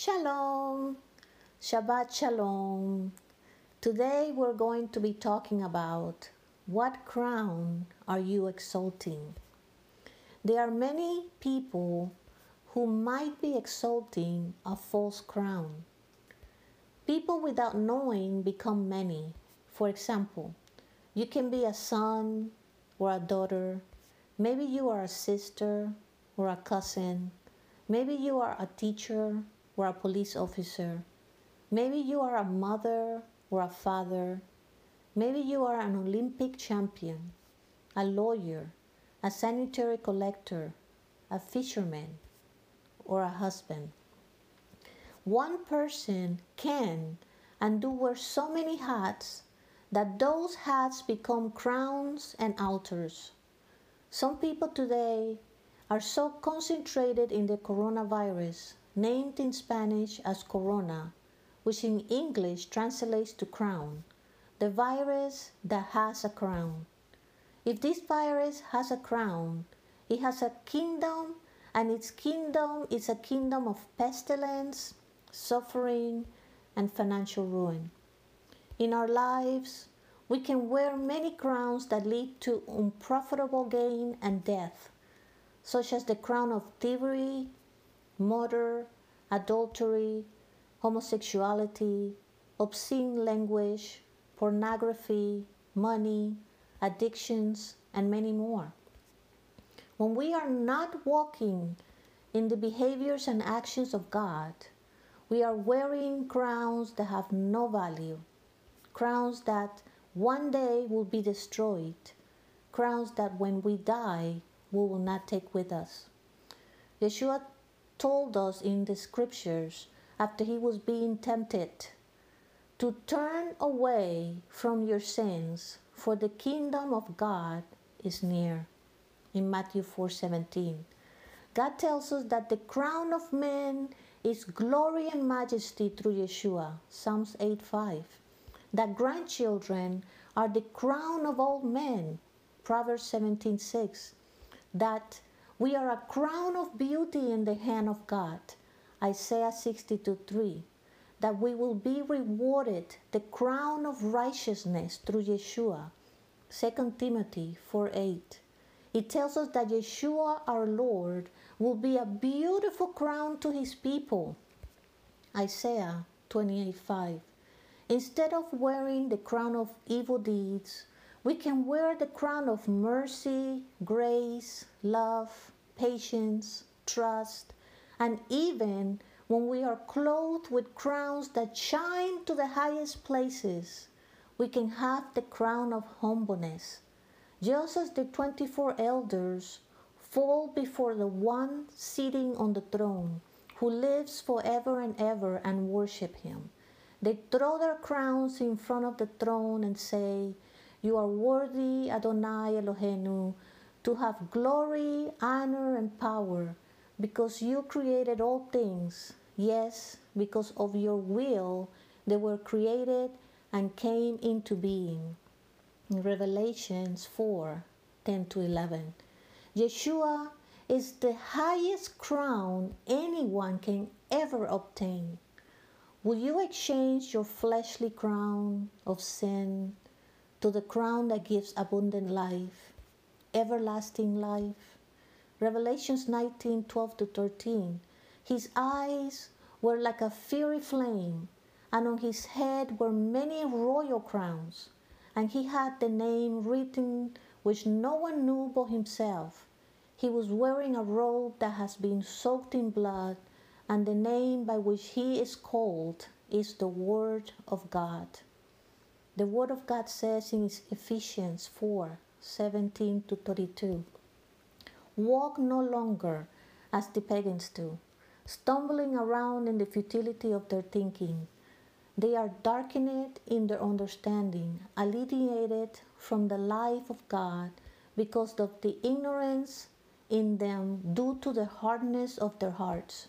Shalom, Shabbat Shalom. Today we're going to be talking about what crown are you exalting? There are many people who might be exalting a false crown. People without knowing become many. For example, you can be a son or a daughter. Maybe you are a sister or a cousin. Maybe you are a teacher or a police officer. Maybe you are a mother or a father. Maybe you are an Olympic champion, a lawyer, a sanitary collector, a fisherman, or a husband. One person can and do wear so many hats that those hats become crowns and altars. Some people today are so concentrated in the coronavirus, named in Spanish as corona, which in English translates to crown, the virus that has a crown. If this virus has a crown, it has a kingdom, and its kingdom is a kingdom of pestilence, suffering, and financial ruin. In our lives, we can wear many crowns that lead to unprofitable gain and death such as the crown of thievery, murder, adultery, homosexuality, obscene language, pornography, money, addictions, and many more. When we are not walking in the behaviors and actions of God, we are wearing crowns that have no value, crowns that one day will be destroyed, crowns that when we die we will not take with us. Yeshua told us in the scriptures after he was being tempted to turn away from your sins for the kingdom of God is near. In Matthew 4:17 God tells us that the crown of men is glory and majesty through Yeshua Psalms 8:5 that grandchildren are the crown of all men Proverbs 17:6 that we are a crown of beauty in the hand of God. Isaiah 62 3. That we will be rewarded the crown of righteousness through Yeshua. 2 Timothy 4 8. It tells us that Yeshua our Lord will be a beautiful crown to his people. Isaiah 28 5. Instead of wearing the crown of evil deeds, we can wear the crown of mercy, grace, love, patience, trust, and even when we are clothed with crowns that shine to the highest places, we can have the crown of humbleness, just as the 24 elders fall before the one sitting on the throne who lives forever and ever and worship him. They throw their crowns in front of the throne and say, you are worthy, Adonai Eloheinu, to have glory, honor, and power, because you created all things. Yes, because of your will they were created and came into being. In Revelations 4 10 to 11. Yeshua is the highest crown anyone can ever obtain. Will you exchange your fleshly crown of sin to the crown that gives abundant life, everlasting life. Revelations 19 12 to 13. His eyes were like a fiery flame, and on his head were many royal crowns, and he had the name written which no one knew but himself. He was wearing a robe that has been soaked in blood, and the name by which he is called is the Word of God. The Word of God says in Ephesians 4 17 to 32 Walk no longer as the pagans do, stumbling around in the futility of their thinking. They are darkened in their understanding, alienated from the life of God because of the ignorance in them due to the hardness of their hearts.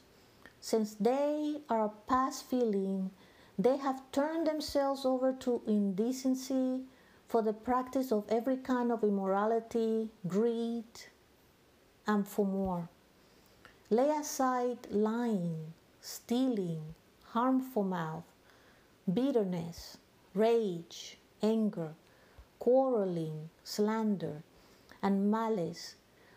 Since they are past feeling they have turned themselves over to indecency for the practice of every kind of immorality, greed, and for more. Lay aside lying, stealing, harmful mouth, bitterness, rage, anger, quarreling, slander, and malice,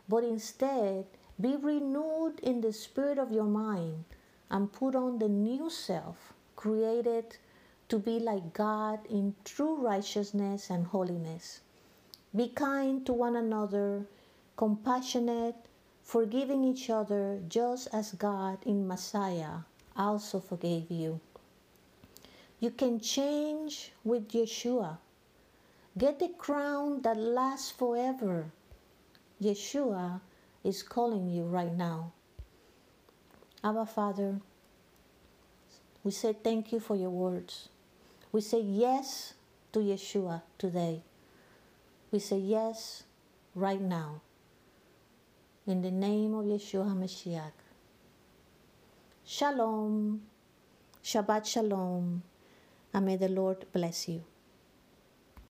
but instead be renewed in the spirit of your mind and put on the new self, created to be like God in true righteousness and holiness. Be kind to one another, compassionate, forgiving each other, just as God in Messiah also forgave you. You can change with Yeshua. Get the crown that lasts forever. Yeshua is calling you right now. Abba Father, we say thank you for your words. We say yes to Yeshua today. We say yes right now. In the name of Yeshua HaMashiach. Shalom. Shabbat Shalom. And may the Lord bless you.